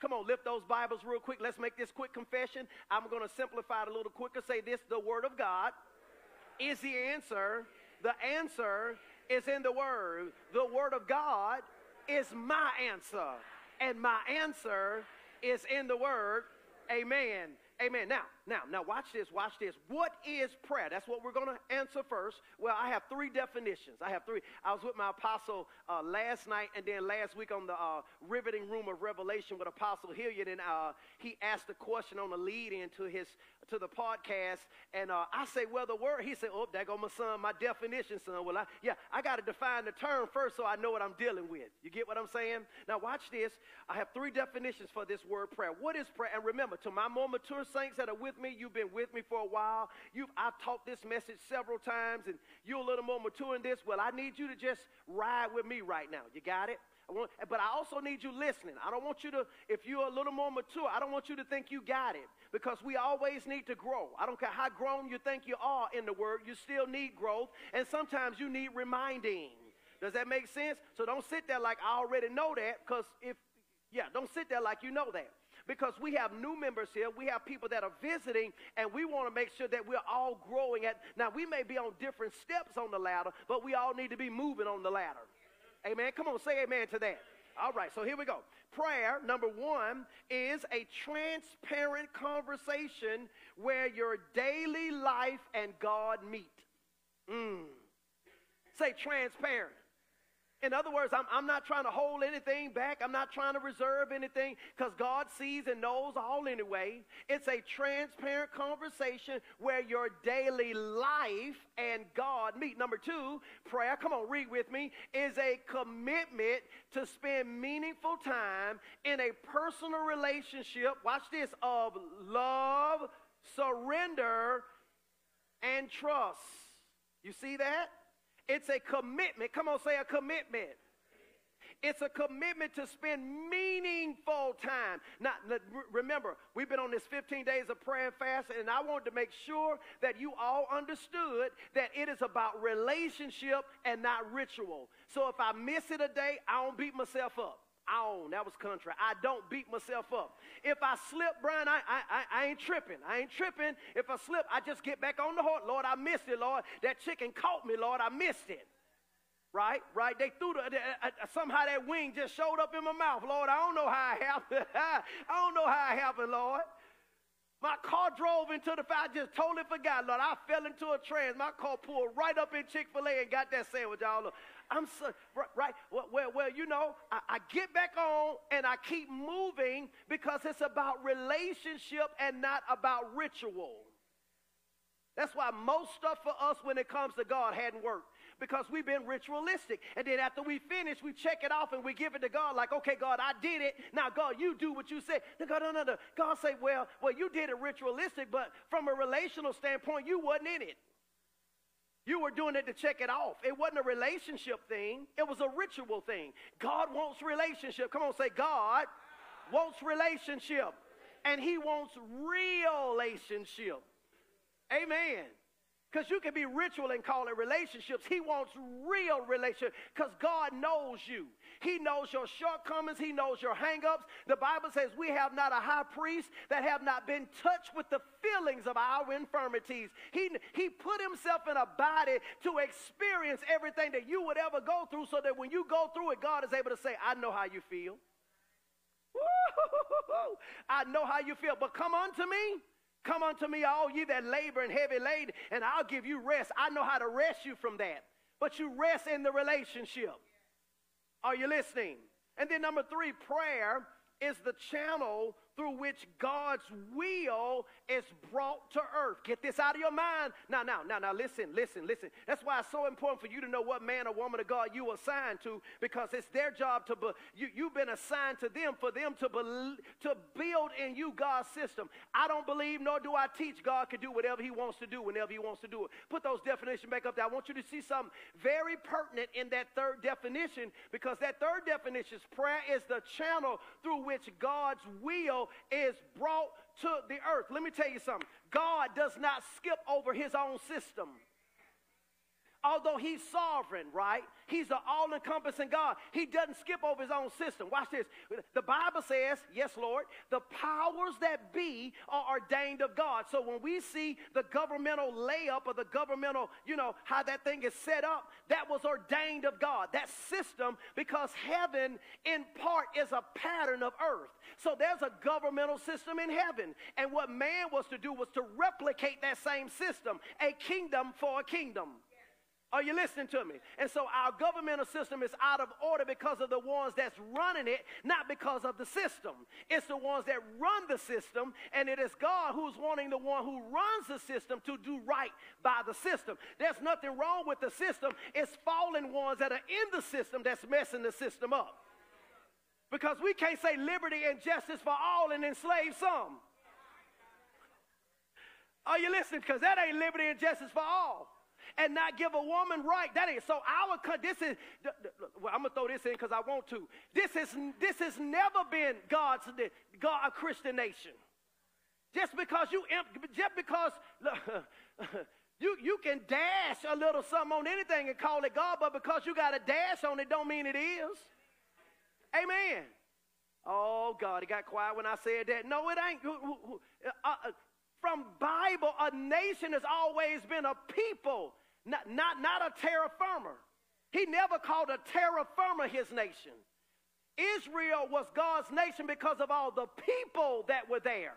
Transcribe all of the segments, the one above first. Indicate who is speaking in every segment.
Speaker 1: Come on, lift those Bibles real quick. Let's make this quick confession. I'm going to simplify it a little quicker. Say this the Word of God is the answer. The answer is in the Word. The Word of God is my answer. And my answer is in the Word. Amen. Amen. Now, now, now, watch this, watch this. What is prayer? That's what we're going to answer first. Well, I have three definitions. I have three. I was with my apostle uh, last night and then last week on the uh, riveting room of revelation with Apostle Hilliard, and uh, he asked a question on the lead into his to the podcast, and uh, I say, well, the word. He said, oh, there go my son, my definition, son. Well, I, yeah, I got to define the term first so I know what I'm dealing with. You get what I'm saying? Now, watch this. I have three definitions for this word prayer. What is prayer? And remember, to my more mature saints that are with me, you've been with me for a while. You've I've taught this message several times, and you're a little more mature in this. Well, I need you to just ride with me right now. You got it? I want, but I also need you listening. I don't want you to, if you're a little more mature, I don't want you to think you got it because we always need to grow. I don't care how grown you think you are in the word, you still need growth, and sometimes you need reminding. Does that make sense? So don't sit there like I already know that because if, yeah, don't sit there like you know that because we have new members here. We have people that are visiting, and we want to make sure that we're all growing at. Now, we may be on different steps on the ladder, but we all need to be moving on the ladder. Amen. Come on, say amen to that. All right, so here we go. Prayer, number one, is a transparent conversation where your daily life and God meet. Mm. Say transparent. In other words, I'm, I'm not trying to hold anything back. I'm not trying to reserve anything because God sees and knows all anyway. It's a transparent conversation where your daily life and God meet. Number two, prayer, come on, read with me, is a commitment to spend meaningful time in a personal relationship, watch this, of love, surrender, and trust. You see that? It's a commitment. Come on, say a commitment. It's a commitment to spend meaningful time. Now, remember, we've been on this 15 days of prayer and fast, and I wanted to make sure that you all understood that it is about relationship and not ritual. So if I miss it a day, I don't beat myself up on. That was country. I don't beat myself up. If I slip, Brian, I, I, I ain't tripping. I ain't tripping. If I slip, I just get back on the horse. Lord, I missed it, Lord. That chicken caught me, Lord. I missed it. Right? Right? They threw the, uh, uh, somehow that wing just showed up in my mouth. Lord, I don't know how it happened. I don't know how it happened, Lord. My car drove into the fire. I just totally forgot, Lord. I fell into a trance. My car pulled right up in Chick fil A and got that sandwich y'all. I'm so, right, right well, well, you know, I, I get back on and I keep moving because it's about relationship and not about ritual. That's why most stuff for us when it comes to God hadn't worked because we've been ritualistic. And then after we finish, we check it off and we give it to God like, okay, God, I did it. Now, God, you do what you said. No, God, no, no, no. God say, well, well, you did it ritualistic, but from a relational standpoint, you wasn't in it. You were doing it to check it off. It wasn't a relationship thing, it was a ritual thing. God wants relationship. Come on, say, God wants relationship. And He wants real relationship. Amen. Because you can be ritual and call it relationships. He wants real relationship because God knows you. He knows your shortcomings. He knows your hangups. The Bible says we have not a high priest that have not been touched with the feelings of our infirmities. He, he put himself in a body to experience everything that you would ever go through so that when you go through it, God is able to say, I know how you feel. I know how you feel. But come unto me. Come unto me, all ye that labor and heavy laden, and I'll give you rest. I know how to rest you from that. But you rest in the relationship. Are you listening? And then number three, prayer is the channel through which God's will is brought to earth. Get this out of your mind. Now, now, now, now, listen, listen, listen. That's why it's so important for you to know what man or woman of God you assigned to because it's their job to, be, you, you've been assigned to them for them to, be, to build in you God's system. I don't believe, nor do I teach God can do whatever he wants to do whenever he wants to do it. Put those definitions back up there. I want you to see something very pertinent in that third definition because that third definition is prayer is the channel through which God's will is brought to the earth. Let me tell you something God does not skip over his own system. Although he's sovereign, right? He's the all encompassing God. He doesn't skip over his own system. Watch this. The Bible says, yes, Lord, the powers that be are ordained of God. So when we see the governmental layup or the governmental, you know, how that thing is set up, that was ordained of God. That system, because heaven in part is a pattern of earth. So there's a governmental system in heaven. And what man was to do was to replicate that same system, a kingdom for a kingdom. Are you listening to me? And so our governmental system is out of order because of the ones that's running it, not because of the system. It's the ones that run the system, and it is God who's wanting the one who runs the system to do right by the system. There's nothing wrong with the system. It's fallen ones that are in the system that's messing the system up. Because we can't say liberty and justice for all and enslave some. Are you listening? Because that ain't liberty and justice for all and not give a woman right. That is so our this is well, I'm gonna throw this in because I want to. This is this has never been God's God a Christian nation. Just because you just because you you can dash a little something on anything and call it God, but because you got a dash on it, don't mean it is. Amen. Oh God, it got quiet when I said that. No, it ain't. Uh, uh, from Bible, a nation has always been a people, not, not, not a terra firma. He never called a terra firma his nation. Israel was God's nation because of all the people that were there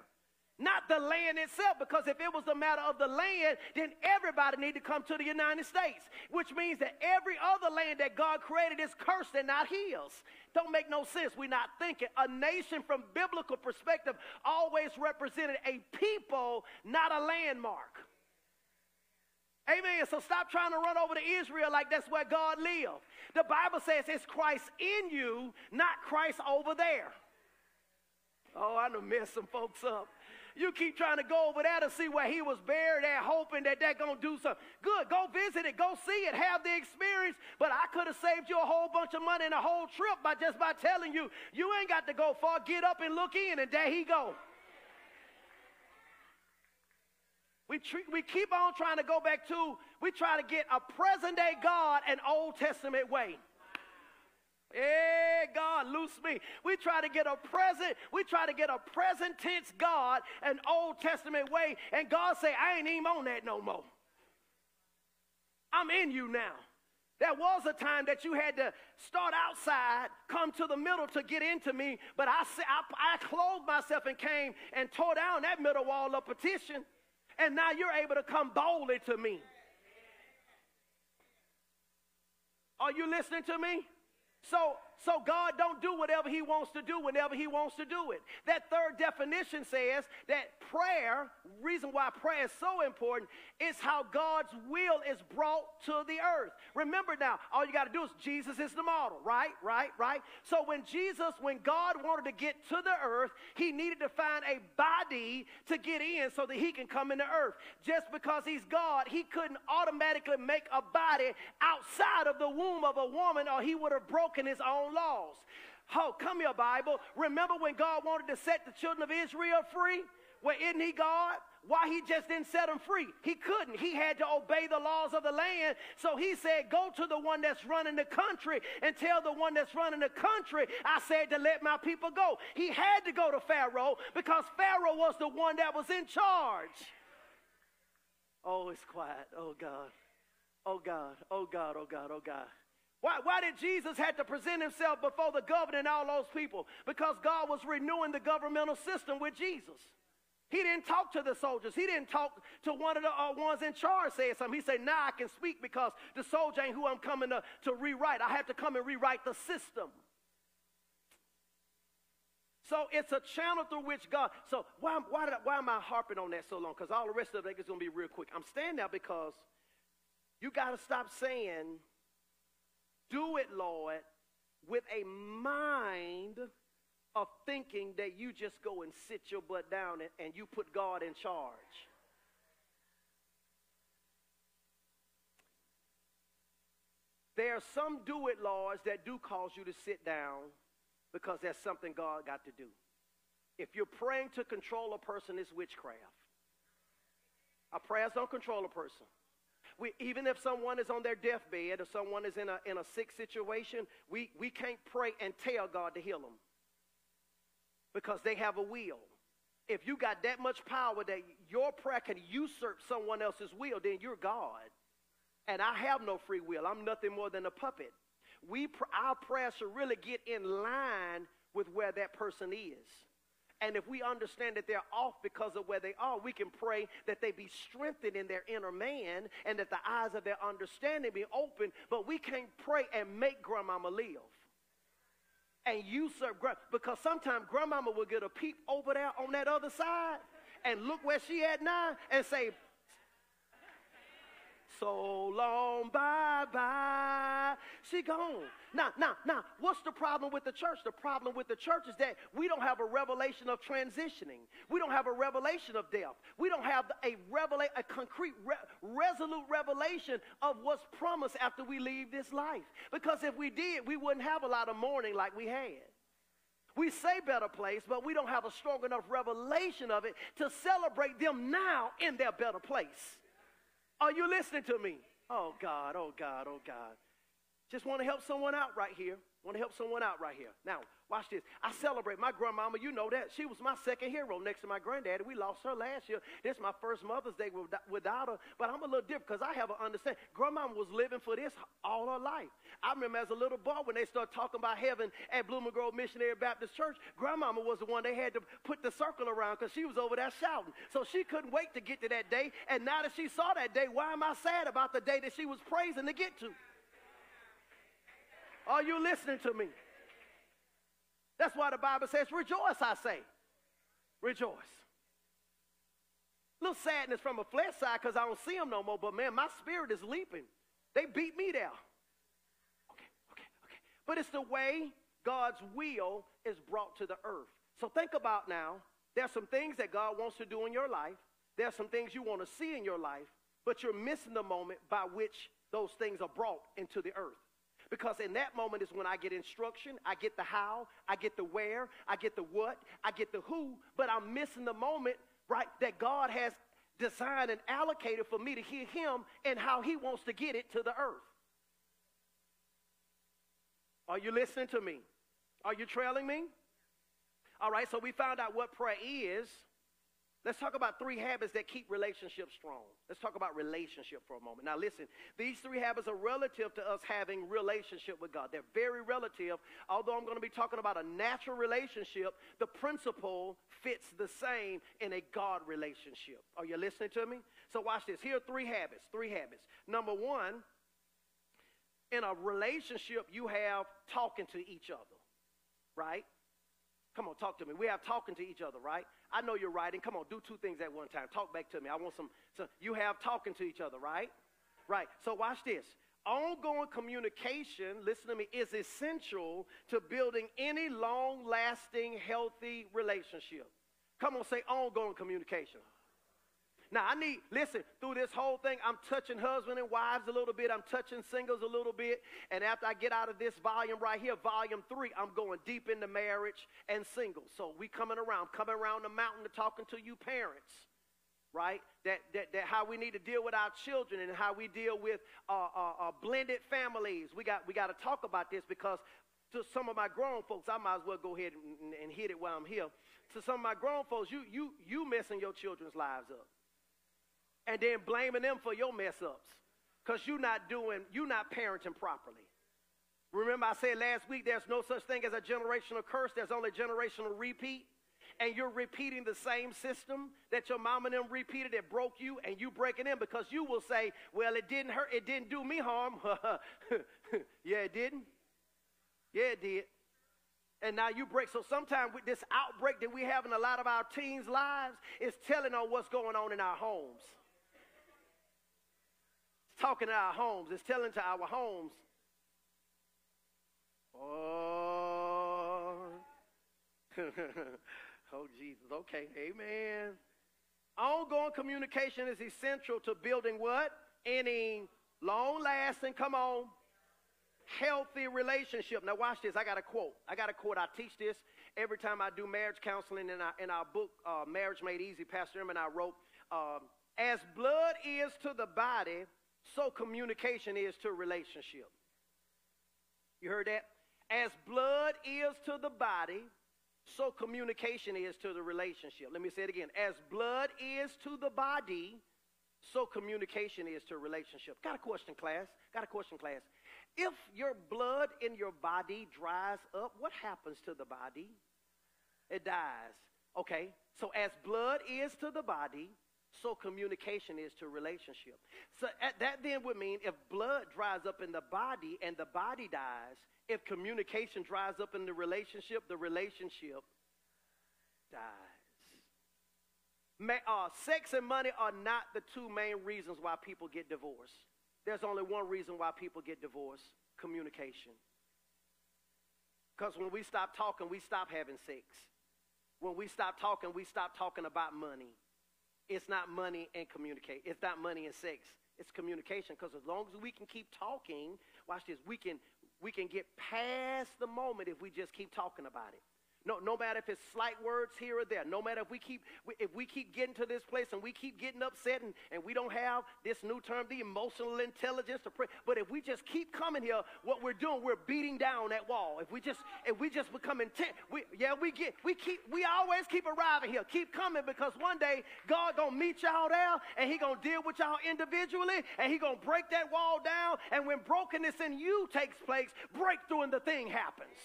Speaker 1: not the land itself. Because if it was a matter of the land, then everybody need to come to the United States, which means that every other land that God created is cursed and not His. Don't make no sense. We're not thinking. A nation, from biblical perspective, always represented a people, not a landmark. Amen. So stop trying to run over to Israel like that's where God lived. The Bible says it's Christ in you, not Christ over there. Oh, I done messed some folks up. You keep trying to go over there to see where he was buried at, hoping that they're going to do something. Good, go visit it, go see it, have the experience. But I could have saved you a whole bunch of money and a whole trip by just by telling you, you ain't got to go far. Get up and look in, and there he go. We, we keep on trying to go back to, we try to get a present day God an Old Testament way. Hey, God, loose me. We try to get a present, we try to get a present tense God, an Old Testament way, and God say, I ain't even on that no more. I'm in you now. There was a time that you had to start outside, come to the middle to get into me, but I, I, I clothed myself and came and tore down that middle wall of petition, and now you're able to come boldly to me. Are you listening to me? So, so God don't do whatever he wants to do whenever he wants to do it. That third definition says that prayer, reason why prayer is so important, is how God's will is brought to the earth. Remember now, all you got to do is Jesus is the model, right? Right? Right? So when Jesus, when God wanted to get to the earth, he needed to find a body to get in so that he can come into earth. Just because he's God, he couldn't automatically make a body outside of the womb of a woman or he would have broken his laws. Oh, come here, Bible. Remember when God wanted to set the children of Israel free? Well, isn't he God? Why he just didn't set them free? He couldn't. He had to obey the laws of the land. So he said, Go to the one that's running the country and tell the one that's running the country, I said to let my people go. He had to go to Pharaoh because Pharaoh was the one that was in charge. Oh, it's quiet. Oh, God. Oh, God. Oh, God. Oh, God. Oh, God. Why, why did Jesus have to present himself before the governor and all those people? Because God was renewing the governmental system with Jesus. He didn't talk to the soldiers. He didn't talk to one of the uh, ones in charge saying something. He said, now I can speak because the soldier ain't who I'm coming to, to rewrite. I have to come and rewrite the system. So it's a channel through which God. So why, why, I, why am I harping on that so long? Because all the rest of it is going to be real quick. I'm standing out because you got to stop saying, do it, Lord, with a mind of thinking that you just go and sit your butt down and, and you put God in charge. There are some do it laws that do cause you to sit down because there's something God got to do. If you're praying to control a person, it's witchcraft. Our prayers don't control a person. We, even if someone is on their deathbed or someone is in a, in a sick situation, we, we can't pray and tell God to heal them because they have a will. If you got that much power that your prayer can usurp someone else's will, then you're God. And I have no free will. I'm nothing more than a puppet. We, our prayer should really get in line with where that person is. And if we understand that they're off because of where they are, we can pray that they be strengthened in their inner man and that the eyes of their understanding be open. But we can't pray and make grandmama live and usurp because sometimes grandmama will get a peep over there on that other side and look where she at now and say, so long, bye bye. She gone. Now, now, now, what's the problem with the church? The problem with the church is that we don't have a revelation of transitioning. We don't have a revelation of death. We don't have a revelation, a concrete, re- resolute revelation of what's promised after we leave this life. Because if we did, we wouldn't have a lot of mourning like we had. We say better place, but we don't have a strong enough revelation of it to celebrate them now in their better place. Are you listening to me? Oh, God, oh, God, oh, God. Just want to help someone out right here. Want to help someone out right here. Now, watch this. I celebrate my grandmama. You know that. She was my second hero next to my granddaddy. We lost her last year. This is my first Mother's Day without her. But I'm a little different because I have an understanding. Grandmama was living for this all her life. I remember as a little boy when they started talking about heaven at Blooming Grove Missionary Baptist Church, grandmama was the one they had to put the circle around because she was over there shouting. So she couldn't wait to get to that day. And now that she saw that day, why am I sad about the day that she was praising to get to? Are you listening to me? That's why the Bible says, Rejoice, I say. Rejoice. Little sadness from a flesh side because I don't see them no more, but man, my spirit is leaping. They beat me down. Okay, okay, okay. But it's the way God's will is brought to the earth. So think about now, there's some things that God wants to do in your life. There's some things you want to see in your life, but you're missing the moment by which those things are brought into the earth. Because in that moment is when I get instruction, I get the how, I get the where, I get the what, I get the who, but I'm missing the moment, right, that God has designed and allocated for me to hear him and how he wants to get it to the earth. Are you listening to me? Are you trailing me? All right, so we found out what prayer is. Let's talk about three habits that keep relationships strong. Let's talk about relationship for a moment. Now, listen, these three habits are relative to us having relationship with God. They're very relative. Although I'm going to be talking about a natural relationship, the principle fits the same in a God relationship. Are you listening to me? So, watch this. Here are three habits. Three habits. Number one, in a relationship, you have talking to each other, right? Come on, talk to me. We have talking to each other, right? I know you're writing. Come on, do two things at one time. Talk back to me. I want some. So you have talking to each other, right? Right. So watch this. Ongoing communication, listen to me, is essential to building any long lasting, healthy relationship. Come on, say ongoing communication. Now, I need, listen, through this whole thing, I'm touching husband and wives a little bit. I'm touching singles a little bit. And after I get out of this volume right here, volume three, I'm going deep into marriage and singles. So we coming around, coming around the mountain to talking to you parents, right? That, that, that how we need to deal with our children and how we deal with uh, uh, uh, blended families. We got, we got to talk about this because to some of my grown folks, I might as well go ahead and, and hit it while I'm here. To some of my grown folks, you, you, you messing your children's lives up and then blaming them for your mess ups because you're not doing, you're not parenting properly. Remember, I said last week there's no such thing as a generational curse, there's only generational repeat. And you're repeating the same system that your mom and them repeated that broke you, and you breaking in because you will say, Well, it didn't hurt, it didn't do me harm. yeah, it didn't. Yeah, it did. And now you break. So sometimes with this outbreak that we have in a lot of our teens' lives is telling on what's going on in our homes talking to our homes. It's telling to our homes, oh, oh Jesus. Okay, amen. Ongoing communication is essential to building what? Any long lasting, come on, healthy relationship. Now, watch this. I got a quote. I got a quote. I teach this every time I do marriage counseling in our, in our book, uh, Marriage Made Easy. Pastor Em and I wrote, um, As blood is to the body so communication is to relationship. You heard that? As blood is to the body, so communication is to the relationship. Let me say it again. As blood is to the body, so communication is to relationship. Got a question, class? Got a question, class? If your blood in your body dries up, what happens to the body? It dies. Okay, so as blood is to the body, so communication is to relationship. So that then would mean if blood dries up in the body and the body dies, if communication dries up in the relationship, the relationship dies. uh, sex and money are not the two main reasons why people get divorced. There's only one reason why people get divorced communication. Because when we stop talking, we stop having sex. When we stop talking, we stop talking about money. It's not money and communicate. It's not money and sex. It's communication. Because as long as we can keep talking, watch this, we can we can get past the moment if we just keep talking about it. No, no matter if it's slight words here or there, no matter if we keep if we keep getting to this place and we keep getting upset and, and we don't have this new term, the emotional intelligence to pray. But if we just keep coming here, what we're doing, we're beating down that wall. If we just if we just become intent, we yeah, we get we keep we always keep arriving here. Keep coming because one day God gonna meet y'all there and He gonna deal with y'all individually and He gonna break that wall down. And when brokenness in you takes place, breakthrough in the thing happens.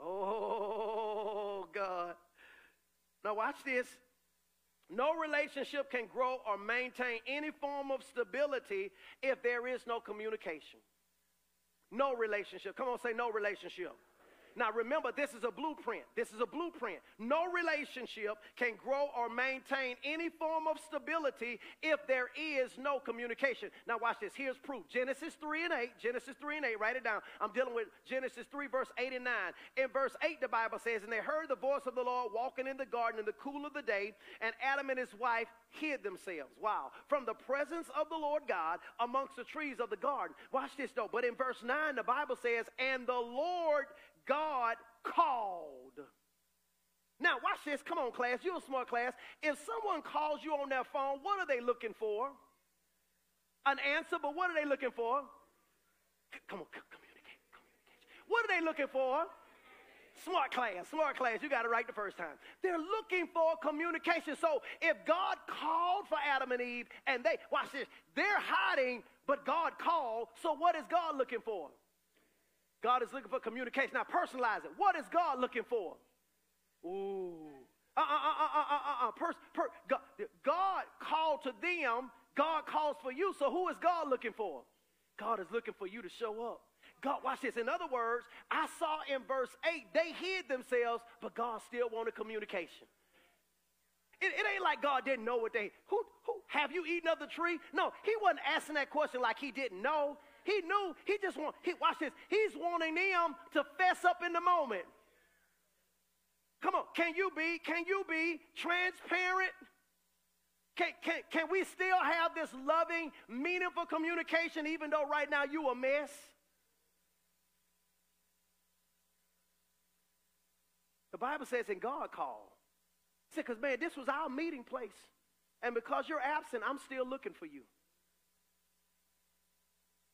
Speaker 1: Oh, God. Now, watch this. No relationship can grow or maintain any form of stability if there is no communication. No relationship. Come on, say no relationship. Now remember, this is a blueprint. This is a blueprint. No relationship can grow or maintain any form of stability if there is no communication. Now watch this. Here's proof. Genesis 3 and 8. Genesis 3 and 8. Write it down. I'm dealing with Genesis 3, verse 8 and 9. In verse 8, the Bible says, And they heard the voice of the Lord walking in the garden in the cool of the day, and Adam and his wife hid themselves. Wow. From the presence of the Lord God amongst the trees of the garden. Watch this though. But in verse 9, the Bible says, And the Lord God called. Now, watch this. Come on, class. You're a smart class. If someone calls you on their phone, what are they looking for? An answer, but what are they looking for? Come on, communicate, communicate. What are they looking for? Smart class, smart class. You got it right the first time. They're looking for communication. So if God called for Adam and Eve and they, watch this, they're hiding, but God called. So what is God looking for? God is looking for communication. Now, personalize it. What is God looking for? Ooh. Uh, uh, uh, uh, uh, uh, uh. Per- God, God called to them. God calls for you. So who is God looking for? God is looking for you to show up. God, watch this. In other words, I saw in verse 8, they hid themselves, but God still wanted communication. It, it, ain't like God didn't know what they, who, who, have you eaten of the tree? No, he wasn't asking that question like he didn't know. He knew, he just want, he, watch this, he's wanting them to fess up in the moment. Come on, can you be, can you be transparent? Can, can, can we still have this loving, meaningful communication even though right now you a mess? The Bible says, and God called. because man, this was our meeting place. And because you're absent, I'm still looking for you.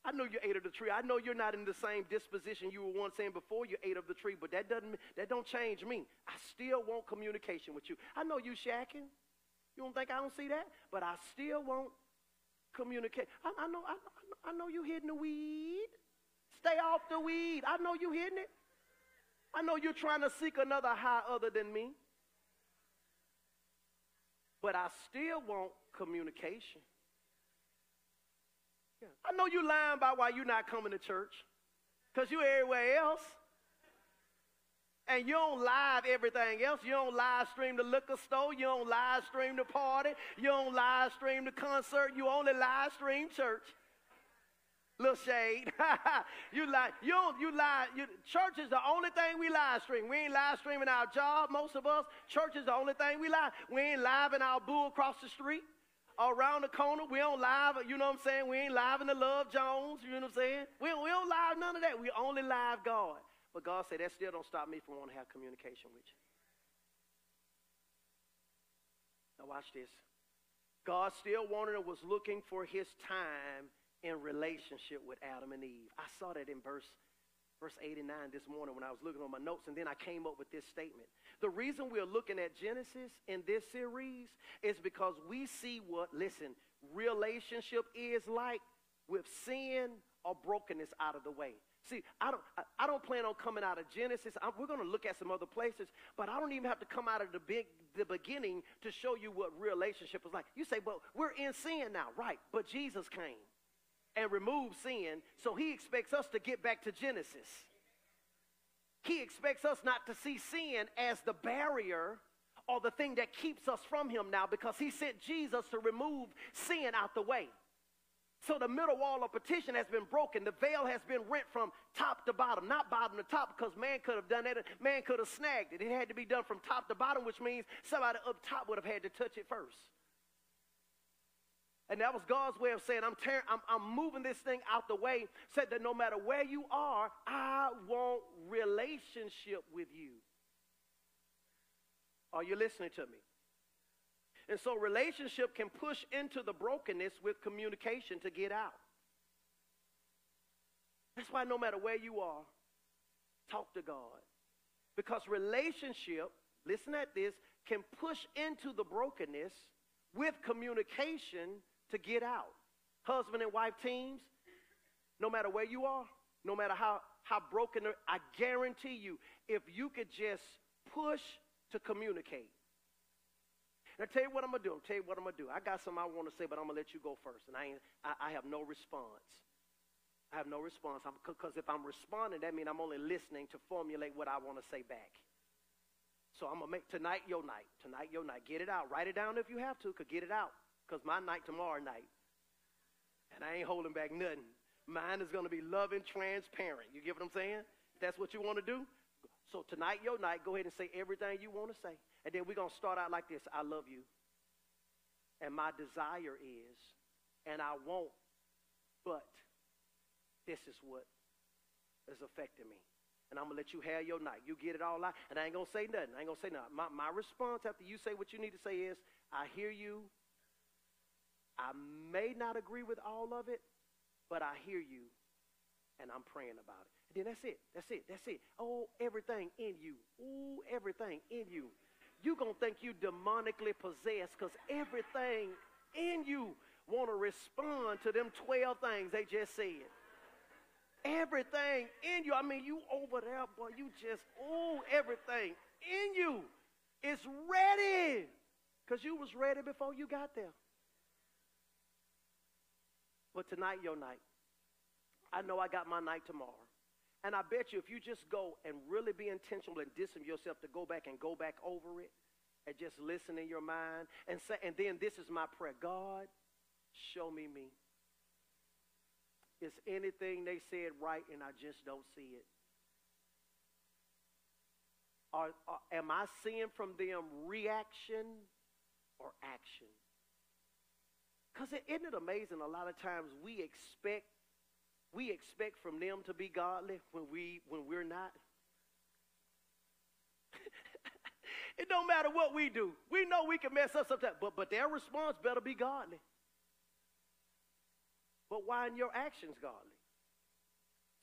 Speaker 1: I know you ate of the tree. I know you're not in the same disposition you were once in before you ate of the tree, but that doesn't that don't change me. I still want communication with you. I know you shacking. You don't think I don't see that? But I still want communicate. I, I know I, I know you hitting the weed. Stay off the weed. I know you hitting it. I know you're trying to seek another high other than me. But I still want communication. I know you lying about why you're not coming to church. Because you're everywhere else. And you don't live everything else. You don't live stream the liquor store. You don't live stream the party. You don't live stream the concert. You only live stream church. Little shade. you lie. You don't. You lie. You, church is the only thing we live stream. We ain't live streaming our job. Most of us. Church is the only thing we live. We ain't live in our boo across the street around the corner. We don't live, you know what I'm saying? We ain't live in the Love Jones, you know what I'm saying? We we don't live none of that. We only live God. But God said that still don't stop me from wanting to have communication with you. Now watch this. God still wanted and was looking for his time in relationship with Adam and Eve. I saw that in verse verse 89 this morning when I was looking on my notes, and then I came up with this statement. The reason we're looking at Genesis in this series is because we see what, listen, relationship is like with sin or brokenness out of the way. See, I don't, I don't plan on coming out of Genesis. I'm, we're going to look at some other places, but I don't even have to come out of the big, the beginning to show you what relationship is like. You say, "Well, we're in sin now, right? But Jesus came and removed sin, so He expects us to get back to Genesis. He expects us not to see sin as the barrier or the thing that keeps us from Him now, because He sent Jesus to remove sin out the way. So the middle wall of petition has been broken. The veil has been rent from top to bottom, not bottom to top, because man could have done that. Man could have snagged it. It had to be done from top to bottom, which means somebody up top would have had to touch it first. And that was God's way of saying, I'm, tearing, I'm, I'm moving this thing out the way, said that no matter where you are, I want relationship with you. Are you listening to me? And so relationship can push into the brokenness with communication to get out. That's why no matter where you are, talk to God. Because relationship, listen at this, can push into the brokenness with communication to get out. Husband and wife teams, no matter where you are, no matter how, how broken, I guarantee you, if you could just push to communicate, now, tell you what I'm to do. I'll tell you what I'm to do. I got something I want to say, but I'm to let you go first. And I, I, I have no response. I have no response. Because if I'm responding, that means I'm only listening to formulate what I want to say back. So I'm to make tonight your night. Tonight your night. Get it out. Write it down if you have to, because get it out. Because my night tomorrow night. And I ain't holding back nothing. Mine is going to be loving, transparent. You get what I'm saying? That's what you want to do. So tonight your night. Go ahead and say everything you want to say. And then we're going to start out like this I love you. And my desire is, and I won't, but this is what is affecting me. And I'm going to let you have your night. You get it all out. And I ain't going to say nothing. I ain't going to say nothing. My, my response after you say what you need to say is, I hear you. I may not agree with all of it, but I hear you. And I'm praying about it. And then that's it. That's it. That's it. Oh, everything in you. Ooh, everything in you you're going to think you demonically possessed because everything in you want to respond to them 12 things they just said. Everything in you, I mean, you over there, boy, you just, oh, everything in you is ready because you was ready before you got there. But tonight, your night. I know I got my night tomorrow. And I bet you if you just go and really be intentional and discipline yourself to go back and go back over it and just listen in your mind and say, and then this is my prayer God, show me me. Is anything they said right and I just don't see it? Or, am I seeing from them reaction or action? Because isn't it amazing? A lot of times we expect we expect from them to be godly when we when we're not. it don't matter what we do. We know we can mess up sometimes, but but their response better be godly. But why in your actions godly?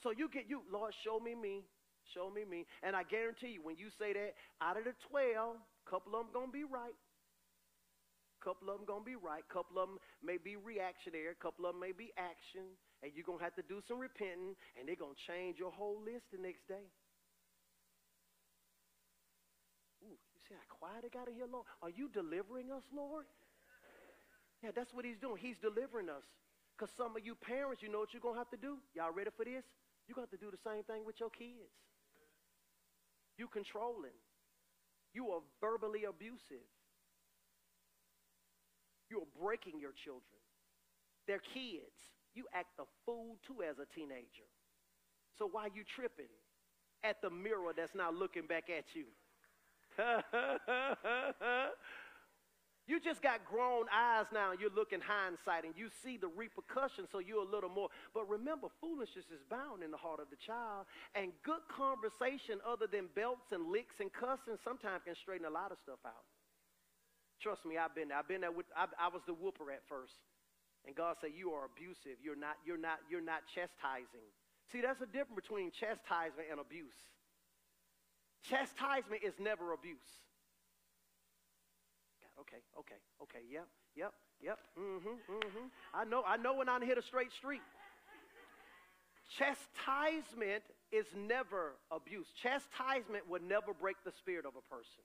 Speaker 1: So you get you, Lord, show me me, show me me, and I guarantee you, when you say that, out of the twelve, a couple of them gonna be right. Couple of them gonna be right. Couple of them may be reactionary. Couple of them may be action and you're to have to do some repenting, and they're to change your whole list the next day. Ooh, you see how quiet it got in here, Lord? Are you delivering us, Lord? Yeah, that's what he's doing. He's delivering us. Because some of you parents, you know what you're to have to do? Y'all ready for this? You're to have to do the same thing with your kids. You controlling. You are verbally abusive. You are breaking your children. They're kids you act a fool too as a teenager. So why you tripping at the mirror that's now looking back at you? you just got grown eyes now and you're looking hindsight and you see the repercussions so you're a little more. But remember, foolishness is bound in the heart of the child. And good conversation other than belts and licks and cussing sometimes can straighten a lot of stuff out. Trust me, I've been there. I've been there with, I, I was the whooper at first. And God said, you are abusive. You're not, you're not, you're not chastising. See, that's a difference between chastisement and abuse. Chastisement is never abuse. God, okay, okay, okay, yep, yep, yep, mm-hmm, mm-hmm. I know, I know when I hit a straight street. Chastisement is never abuse. Chastisement would never break the spirit of a person.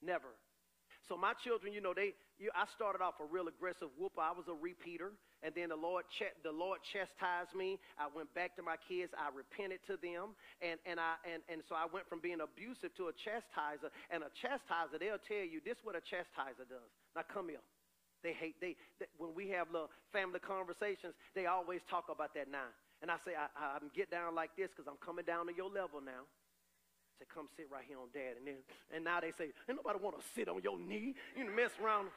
Speaker 1: Never. So my children, you know, they, you, I started off a real aggressive whooper. I was a repeater, and then the Lord, ch- the Lord chastised me. I went back to my kids. I repented to them, and and I and and so I went from being abusive to a chastiser. And a chastiser, they'll tell you this: is what a chastiser does. Now come here. They hate they, they when we have little family conversations. They always talk about that now. And I say I, I, I'm get down like this because I'm coming down to your level now say, come sit right here on dad. And then and now they say, ain't nobody want to sit on your knee. You mess around.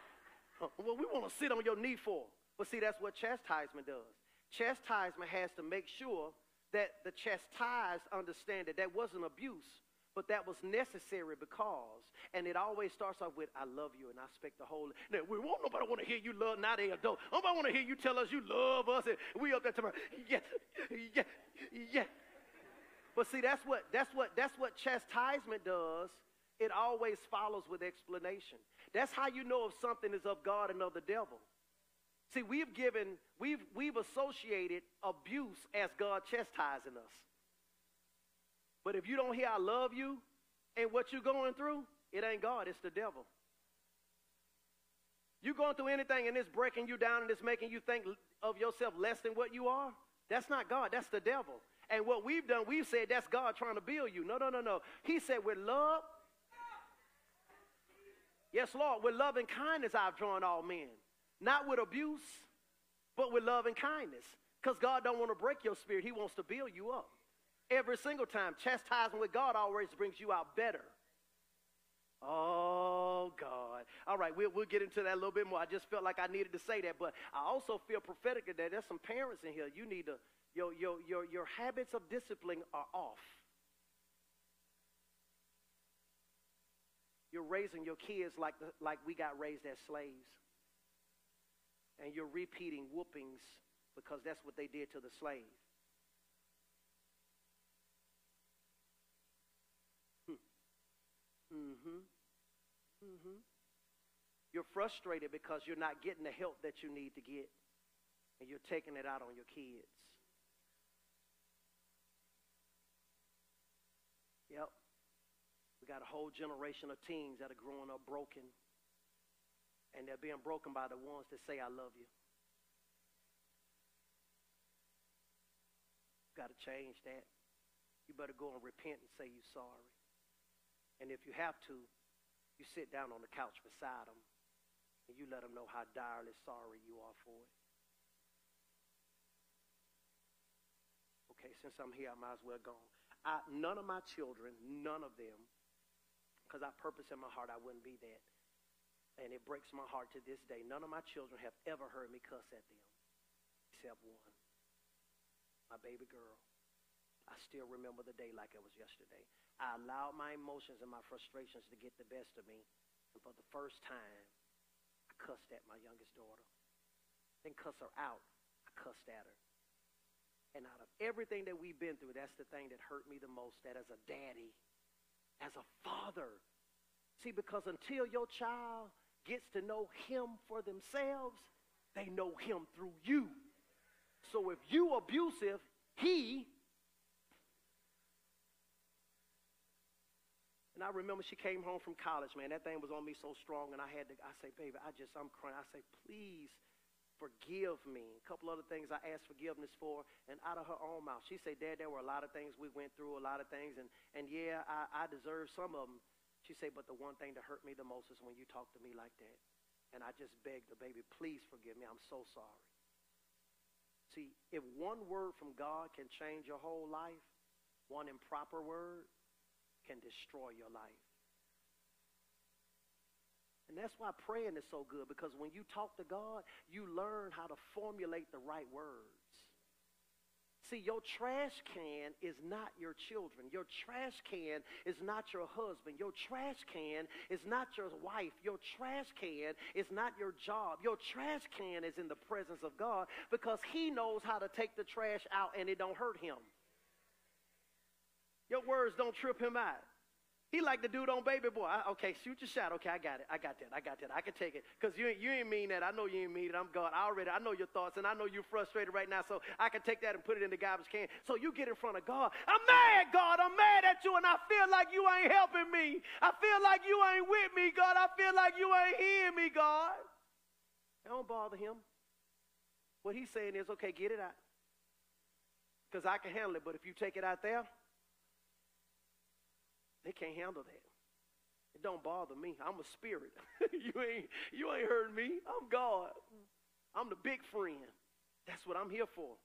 Speaker 1: Uh, well, we want to sit on your knee for. But see, that's what chastisement does. Chastisement has to make sure that the chastised understand that that wasn't abuse, but that was necessary because, and it always starts off with, I love you, and I expect the whole. Now, we won't nobody want to hear you love, not a adult. Nobody want to hear you tell us you love us, and we up there tomorrow. Yeah, yeah, yeah. But see, that's what, that's what, that's what chastisement does. It always follows with explanation. That's how you know if something is of God and of the devil. See, we've given, we've, we've associated abuse as God chastising us. But if you don't hear I love you and what you're going through, it ain't God, it's the devil. You going through anything and it's breaking you down and it's making you think of yourself less than what you are, that's not God, that's the devil. And what we've done, we've said that's God trying to build you. No, no, no, no. He said, with love, yes, Lord, with love and kindness I've drawn all men. Not with abuse, but with love and kindness. Because God don't want to break your spirit. He wants to build you up. Every single time, chastising with God always brings you out better. Oh, God. All right, we'll, we'll get into that a little bit more. I just felt like I needed to say that. But I also feel prophetic that there's some parents in here. You need to your, your, your, your habits of discipline are off. You're raising your kids like, the, like we got raised as slaves. And you're repeating whoopings because that's what they did to the slave. Hmm. Mm-hmm. Mm-hmm. You're frustrated because you're not getting the help that you need to get. And you're taking it out on your kids. Yep. We got a whole generation of teens that are growing up broken. And they're being broken by the ones that say, I love you. Got to change that. You better go and repent and say you're sorry. And if you have to, you sit down on the couch beside them and you let them know how direly sorry you are for it. Okay, since I'm here, I might as well go. I, none of my children, none of them, because I purpose in my heart I wouldn't be that. And it breaks my heart to this day. None of my children have ever heard me cuss at them, except one, my baby girl. I still remember the day like it was yesterday. I allowed my emotions and my frustrations to get the best of me. And for the first time, I cussed at my youngest daughter. Then cuss her out. I cussed at her. And out of everything that we've been through, that's the thing that hurt me the most. That as a daddy, as a father, see, because until your child gets to know him for themselves, they know him through you. So if you abusive, he And I remember she came home from college, man. That thing was on me so strong, and I had to. I say, baby, I just, I'm crying. I say, please, forgive me. A couple other things I asked forgiveness for, and out of her own mouth, she said, Dad, there were a lot of things we went through, a lot of things, and, and yeah, I, I deserve some of them. She said, but the one thing that hurt me the most is when you talk to me like that. And I just begged the baby, please forgive me. I'm so sorry. See, if one word from God can change your whole life, one improper word can destroy your life. And that's why praying is so good because when you talk to God, you learn how to formulate the right words. See, your trash can is not your children. Your trash can is not your husband. Your trash can is not your wife. Your trash can is not your job. Your trash can is in the presence of God because He knows how to take the trash out and it don't hurt Him. Your words don't trip Him out. He like the dude on Baby Boy. I, okay, shoot your shot. Okay, I got it. I got that. I got that. I can take it. Because you, you ain't mean that. I know you ain't mean it. I'm God. I already, I know your thoughts, and I know you're frustrated right now, so I can take that and put it in the garbage can. So you get in front of God. I'm mad, God. I'm mad at you, and I feel like you ain't helping me. I feel like you ain't with me, God. I feel like you ain't hearing me, God. Don't bother him. What he's saying is, okay, get it out. Because I can handle it, but if you take it out there, they can't handle that. It don't bother me. I'm a spirit. you ain't you ain't heard me. I'm God. I'm the big friend. That's what I'm here for.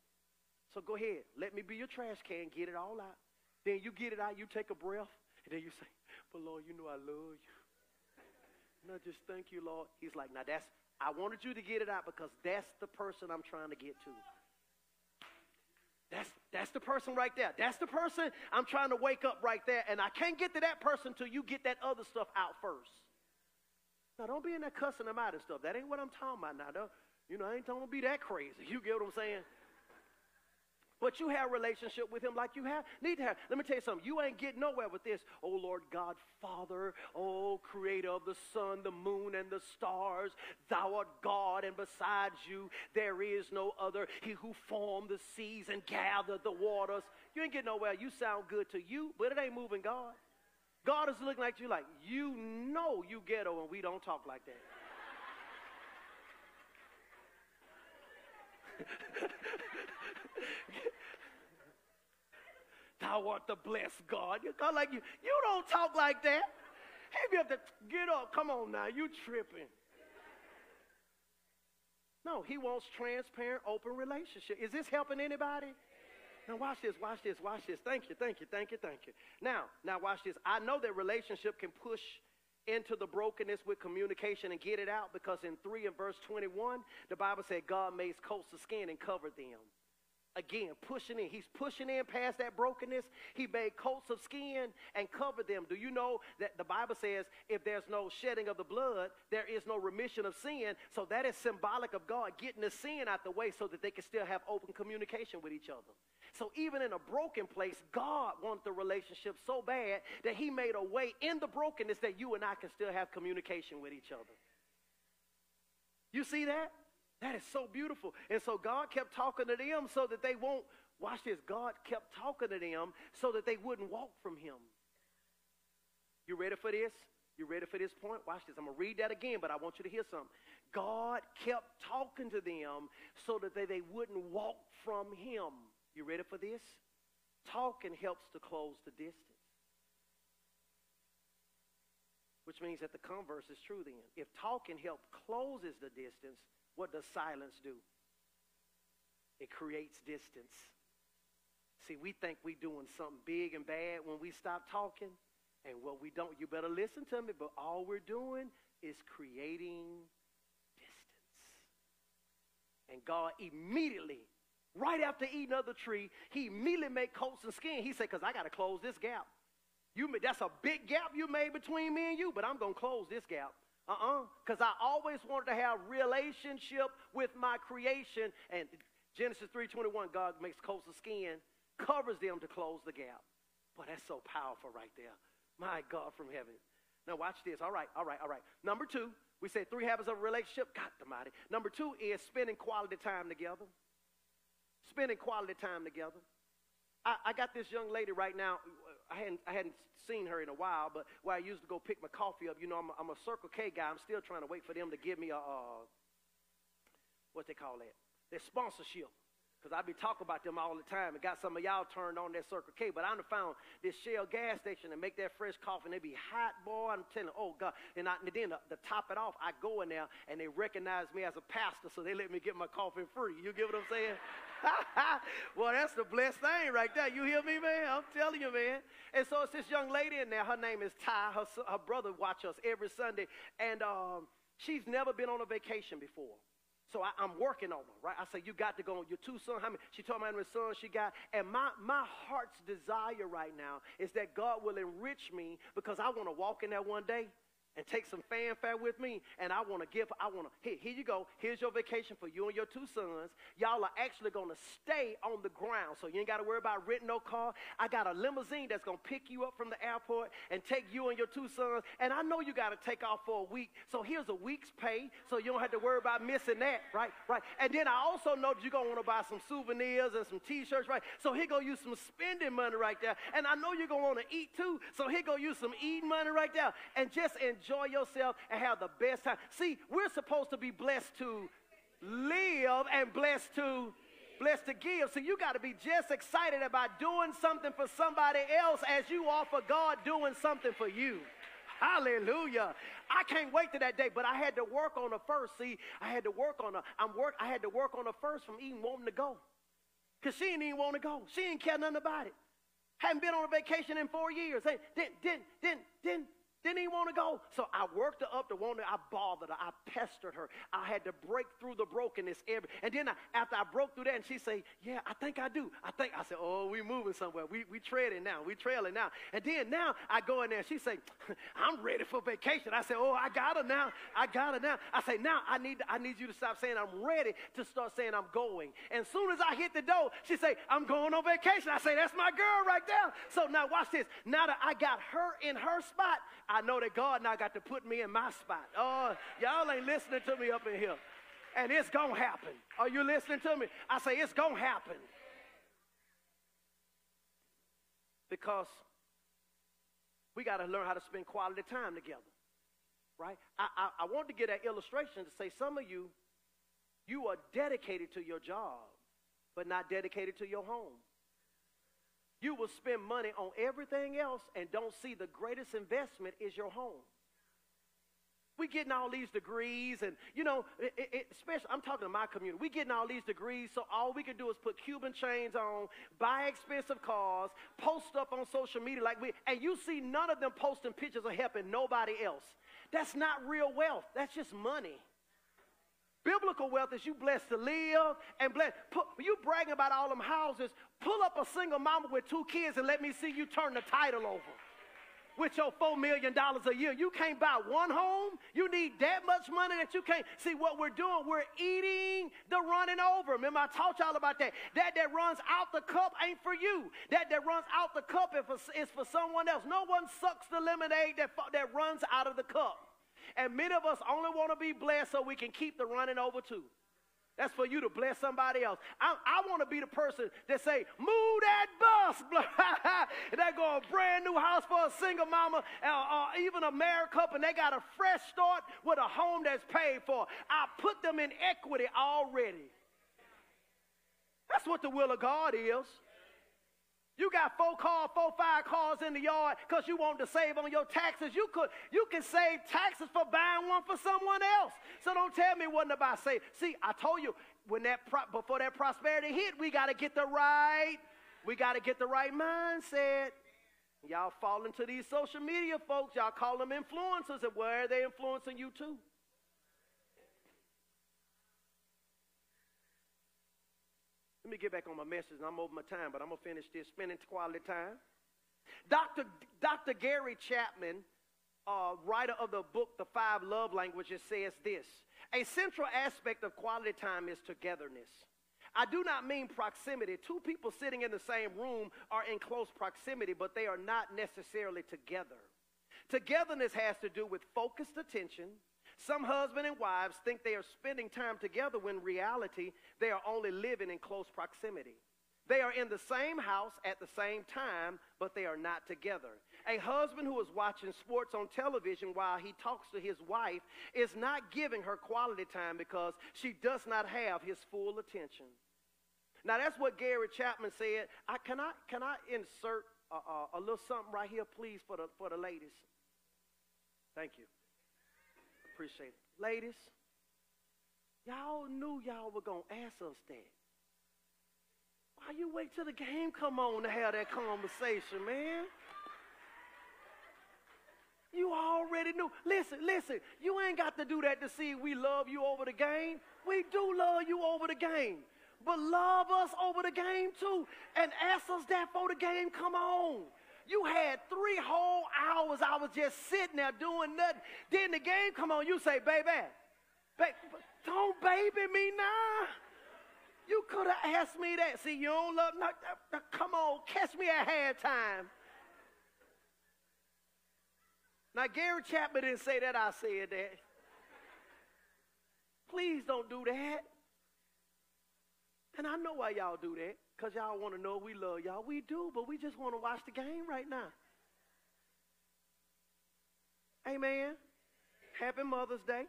Speaker 1: So go ahead. Let me be your trash can. Get it all out. Then you get it out. You take a breath. And then you say, but Lord, you know I love you. And I just thank you, Lord. He's like, now that's, I wanted you to get it out because that's the person I'm trying to get to. That's, that's the person right there. That's the person I'm trying to wake up right there. And I can't get to that person till you get that other stuff out first. Now, don't be in there cussing them out and stuff. That ain't what I'm talking about now. Though. You know, I ain't talking to be that crazy. You get what I'm saying? But you have a relationship with him like you have need to have. Let me tell you something. You ain't getting nowhere with this. Oh Lord God, Father, oh creator of the sun, the moon, and the stars. Thou art God, and besides you there is no other. He who formed the seas and gathered the waters. You ain't getting nowhere. You sound good to you, but it ain't moving God. God is looking at you like, you know you ghetto and we don't talk like that. Thou art the blessed God. You God like you. You don't talk like that. Hey, you have to get up. Come on now. You tripping. No, he wants transparent, open relationship. Is this helping anybody? Now watch this, watch this, watch this. Thank you, thank you, thank you, thank you. Now, now watch this. I know that relationship can push into the brokenness with communication and get it out because in 3 and verse 21, the Bible said God made coats of skin and covered them again, pushing in. He's pushing in past that brokenness. He made coats of skin and covered them. Do you know that the Bible says if there's no shedding of the blood, there is no remission of sin? So that is symbolic of God getting the sin out the way so that they can still have open communication with each other. So even in a broken place, God wants the relationship so bad that he made a way in the brokenness that you and I can still have communication with each other. You see that? That is so beautiful. And so God kept talking to them so that they won't, watch this, God kept talking to them so that they wouldn't walk from him. You ready for this? You ready for this point? Watch this. I'm going to read that again, but I want you to hear something. God kept talking to them so that they, they wouldn't walk from him. You ready for this? Talking helps to close the distance. Which means that the converse is true then. If talking help closes the distance, what does silence do? It creates distance. See, we think we're doing something big and bad when we stop talking. And what we don't, you better listen to me, but all we're doing is creating distance. And God immediately, right after eating of the tree, he immediately made coats and skin. He said, because I got to close this gap. You, that's a big gap you made between me and you, but I'm going to close this gap. Uh-uh. Because I always wanted to have relationship with my creation. And Genesis 3.21, God makes coats of skin, covers them to close the gap. Boy, that's so powerful right there. My God from heaven. Now watch this. All right, all right, all right. Number two, we say three habits of relationship. God mighty. Number two is spending quality time together. Spending quality time together. I, I got this young lady right now. I hadn't, I hadn't seen her in a while, but where I used to go pick my coffee up, you know, I'm a, I'm a Circle K guy. I'm still trying to wait for them to give me a, uh, what they call that? Their sponsorship. Because I be talking about them all the time and got some of y'all turned on that Circle K. But I done found this Shell gas station and make that fresh coffee and they be hot, boy. I'm telling oh God. And, I, and then to, to, top it off, I go in there and they recognize me as a pastor, so they let me get my coffee free. You get what I'm saying? well, that's the blessed thing right there. You hear me, man? I'm telling you, man. And so it's this young lady in there. Her name is Ty. Her, her brother watch us every Sunday. And um, she's never been on a vacation before. So I, am working on them, right? I say, you got to go on your two sons. How many? She told me how many sons she got. And my, my heart's desire right now is that God will enrich me because I want to walk in that one day and take some fanfare with me. And I want to give, I want to, here, here you go. Here's your vacation for you and your two sons. Y'all are actually going to stay on the ground. So you ain't got to worry about renting no car. I got a limousine that's going to pick you up from the airport and take you and your two sons. And I know you got to take off for a week. So here's a week's pay. So you don't have to worry about missing that, right? Right. And then I also know that you're going to want to buy some souvenirs and some t-shirts, right? So here go use some spending money right there. And I know you're going to want to eat too. So here go use some eating money right there. And just enjoy enjoy yourself and have the best time. See, we're supposed to be blessed to live and blessed to blessed to give. So you got to be just excited about doing something for somebody else as you are for God doing something for you. Hallelujah. I can't wait to that day, but I had to work on the first. See, I had to work on the I'm work I had to work on the first from even wanting to go. Cause she didn't even want to go. She didn't care nothing about it. Hadn't been on a vacation in four years. Hey, Didn't, didn't, didn't, didn't, didn't even want to go. So I worked her up to want to, I bothered her. I pestered her. I had to break through the brokenness. Every, and then I, after I broke through that, and she say, yeah, I think I do. I think, I said, oh, we moving somewhere. We, we treading now. We trailing now. And then now I go in there, she say, I'm ready for vacation. I say, oh, I got her now. I got her now. I say, now I need, I need you to stop saying I'm ready to start saying I'm going. And soon as I hit the door, she say, I'm going on vacation. I say, that's my girl right there. So now watch this. Now that I got her in her spot, know that God now got to put me in my spot. Oh, y'all ain't listening to me up in here. And it's going to happen. Are you listening to me? I say it's going to happen. Because we got to learn how to spend quality time together. Right? I, I, I want to get an illustration to say some of you, you are dedicated to your job, but not dedicated to your home. You will spend money on everything else and don't see the greatest investment is your home. We getting all these degrees, and you know, it, it, especially I'm talking to my community. We getting all these degrees, so all we can do is put Cuban chains on, buy expensive cars, post stuff on social media like we, and you see none of them posting pictures of helping nobody else. That's not real wealth. That's just money. Biblical wealth is you blessed to live and bless. Put, you bragging about all them houses. Pull up a single mama with two kids and let me see you turn the title over. With your $4 million a year, you can't buy one home. You need that much money that you can't. See what we're doing? We're eating the running over. Remember, I taught y'all about that. That that runs out the cup ain't for you. That that runs out the cup is for someone else. No one sucks the lemonade that, that runs out of the cup. And many of us only want to be blessed so we can keep the running over too. That's for you to bless somebody else. I, I want to be the person that say, move that bus. and they go a brand new house for a single mama or, or even a married couple, and they got a fresh start with a home that's paid for. I put them in equity already. That's what the will of God is. You got four cars, four, five cars in the yard because you want to save on your taxes. You could, you can save taxes for buying one for someone else. So don't tell me what about save. See, I told you when that pro- before that prosperity hit, we got to get the right, we got to get the right mindset. Y'all fall into these social media folks. Y'all call them influencers, and where are they influencing you too? Let me get back on my message, I'm over my time, but I'm going to finish this spending quality time. Dr. Dr. Gary Chapman, uh, writer of the book, The Five Love Languages, says this A central aspect of quality time is togetherness. I do not mean proximity. Two people sitting in the same room are in close proximity, but they are not necessarily together. Togetherness has to do with focused attention, some husband and wives think they are spending time together when reality they are only living in close proximity. They are in the same house at the same time, but they are not together. A husband who is watching sports on television while he talks to his wife is not giving her quality time because she does not have his full attention. Now that's what Gary Chapman said. I, can I can I insert a, a, a little something right here, please, for the for the ladies? Thank you. Appreciate it. Ladies, y'all knew y'all were going to ask us that. Why you wait till the game come on to have that conversation, man? You You already knew. Listen, listen. You ain't got to do that to see we love you over the game. We do love you over the game. But love us over the game too. And ask us that for the game. Come on. You had three whole hours I was just sitting there doing nothing. Then the game come on, you say, baby, baby don't baby me now. You could have asked me that. See, you don't love, no, no, come on, catch me at halftime. Now, Gary Chapman didn't say that, I said that. Please don't do that. And I know why y'all do that, because y'all want to know we love y'all. We do, but we just want to watch the game right now. Amen. Happy Mother's Day.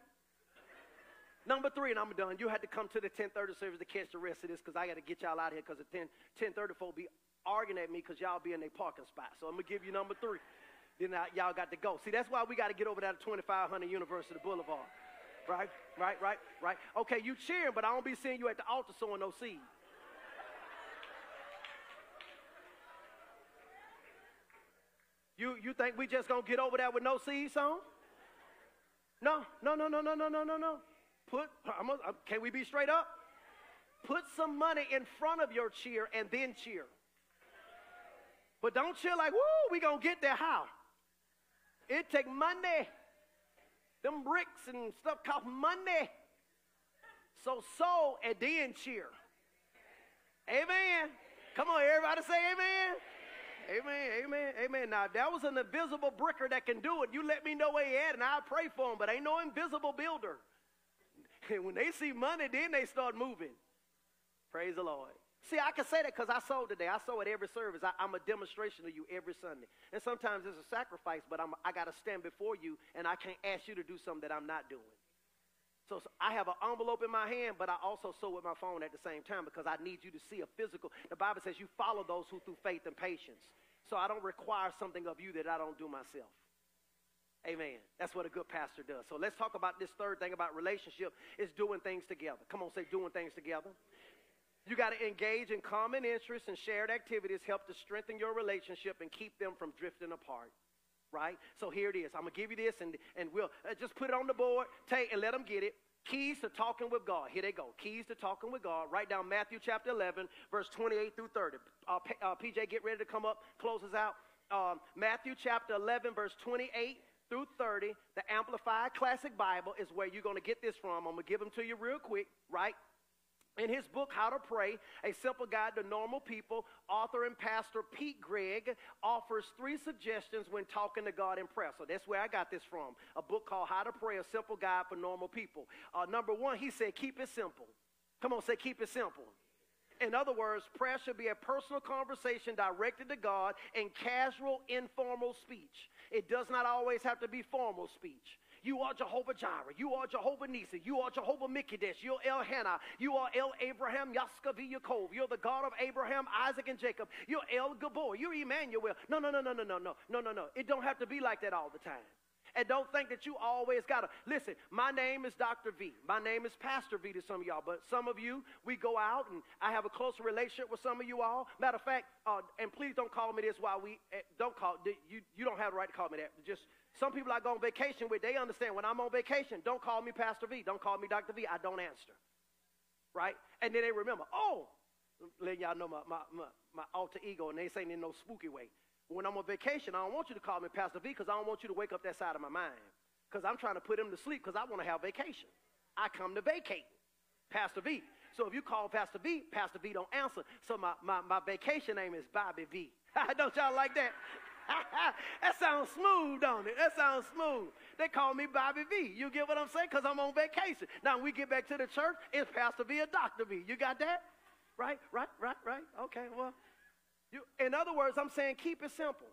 Speaker 1: Number three, and I'm done. You had to come to the 1030 service to catch the rest of this because I got to get y'all out of here because at 10, 1030 folk be arguing at me because y'all be in their parking spot. So I'm going to give you number three. Then I, y'all got to go. See, that's why we got to get over there to 2500 University Boulevard. Right, right, right, right. Okay, you cheering, but I don't be seeing you at the altar sowing no seed. You, you think we just gonna get over there with no seed sown? No, no, no, no, no, no, no, no, no. Put, I'm a, can we be straight up? Put some money in front of your cheer and then cheer. But don't cheer like, woo, we gonna get there how? It take money. Them bricks and stuff cost money. So sow and then cheer. Amen. Come on, everybody say amen. Amen, amen, amen. Now, if that was an invisible bricker that can do it, you let me know where he at and I'll pray for him. But ain't no invisible builder. And when they see money, then they start moving. Praise the Lord. See, I can say that because I sold today. I sold at every service. I, am a demonstration of you every Sunday. And sometimes it's a sacrifice, but I'm, I got to stand before you, and I can't ask you to do something that I'm not doing. So, so, I have an envelope in my hand, but I also sow with my phone at the same time because I need you to see a physical. The Bible says you follow those who through faith and patience. So I don't require something of you that I don't do myself. Amen. That's what a good pastor does. So let's talk about this third thing about relationship is doing things together. Come on, say doing things together. You got to engage in common interests and shared activities help to strengthen your relationship and keep them from drifting apart. Right? So here it is. I'm going to give you this and, and we'll uh, just put it on the board, take and let them get it. Keys to talking with God. Here they go. Keys to talking with God. Write down Matthew chapter 11, verse 28 through 30. Uh, uh, PJ, get ready to come up, close us out. Um, Matthew chapter 11, verse 28 through 30, the Amplified Classic Bible is where you're going to get this from. I'm going to give them to you real quick, right? In his book, How to Pray, A Simple Guide to Normal People, author and pastor Pete Greig offers three suggestions when talking to God in prayer. So that's where I got this from. A book called How to Pray, A Simple Guide for Normal People. Uh, number one, he said, keep it simple. Come on, say, keep it simple. In other words, prayer should be a personal conversation directed to God in casual, informal speech. It does not always have to be formal speech. You are Jehovah Jireh. You are Jehovah Nisi. You are Jehovah Mikadesh. You're Elkanah. You are El Abraham Yaskov Yaakov. You're the God of Abraham, Isaac, and Jacob. You're El Gibbor. You're Emmanuel. No, no, no, no, no, no, no, no, no, no. It don't have to be like that all the time. And don't think that you always got to. Listen, my name is Dr. V. My name is Pastor V to some of y'all. But some of you, we go out and I have a closer relationship with some of you all. Matter of fact, uh, and please don't call me this while we, uh, don't call, you, you don't have the right to call me that. Just some people I go on vacation with, they understand when I'm on vacation, don't call me Pastor V. Don't call me Dr. V. I don't answer. Right? And then they remember, oh, letting y'all know my, my, my, my alter ego, and they say in no spooky way. When I'm on vacation, I don't want you to call me Pastor V because I don't want you to wake up that side of my mind. Because I'm trying to put him to sleep because I want to have vacation. I come to vacate. Pastor V. So if you call Pastor V, Pastor V don't answer. So my, my, my vacation name is Bobby V. don't y'all like that? that sounds smooth, don't it? That sounds smooth. They call me Bobby V. You get what I'm saying? Because I'm on vacation. Now, when we get back to the church, it's Pastor V or Dr. V. You got that? Right, right, right, right. Okay, well, you, in other words, I'm saying keep it simple.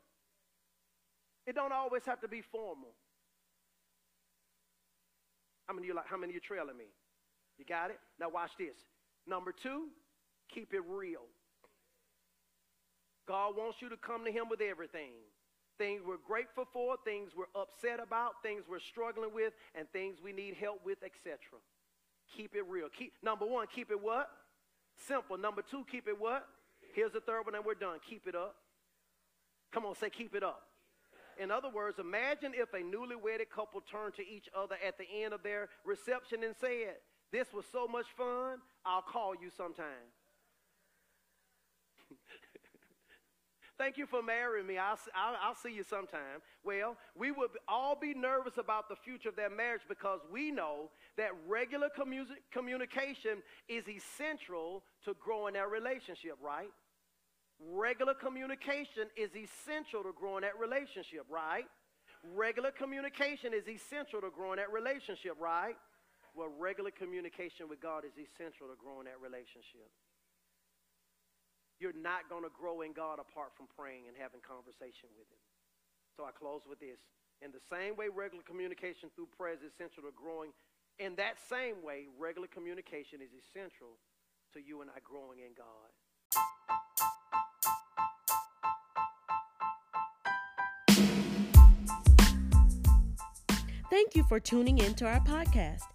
Speaker 1: It don't always have to be formal. How many of you like how many of you trailing me? You got it? Now watch this. Number two, keep it real. God wants you to come to him with everything. Things we're grateful for, things we're upset about, things we're struggling with, and things we need help with, etc. Keep it real. Keep number one, keep it what? Simple. Number two, keep it what? Here's the third one, and we're done. Keep it up. Come on, say, keep it up. In other words, imagine if a newly wedded couple turned to each other at the end of their reception and said, This was so much fun, I'll call you sometime. Thank you for marrying me. I'll, I'll, I'll, see you sometime. Well, we would all be nervous about the future of their marriage because we know that regular commu- communication is essential to growing that relationship, right? Regular communication is essential to growing that relationship, right? Regular communication is essential to growing that relationship, right? Well, regular communication with God is essential to growing that relationship. You're not going to grow in God apart from praying and having conversation with Him. So I close with this. In the same way, regular communication through prayer is essential to growing, in that same way, regular communication is essential to you and I growing in God.
Speaker 2: Thank you for tuning in to our podcast.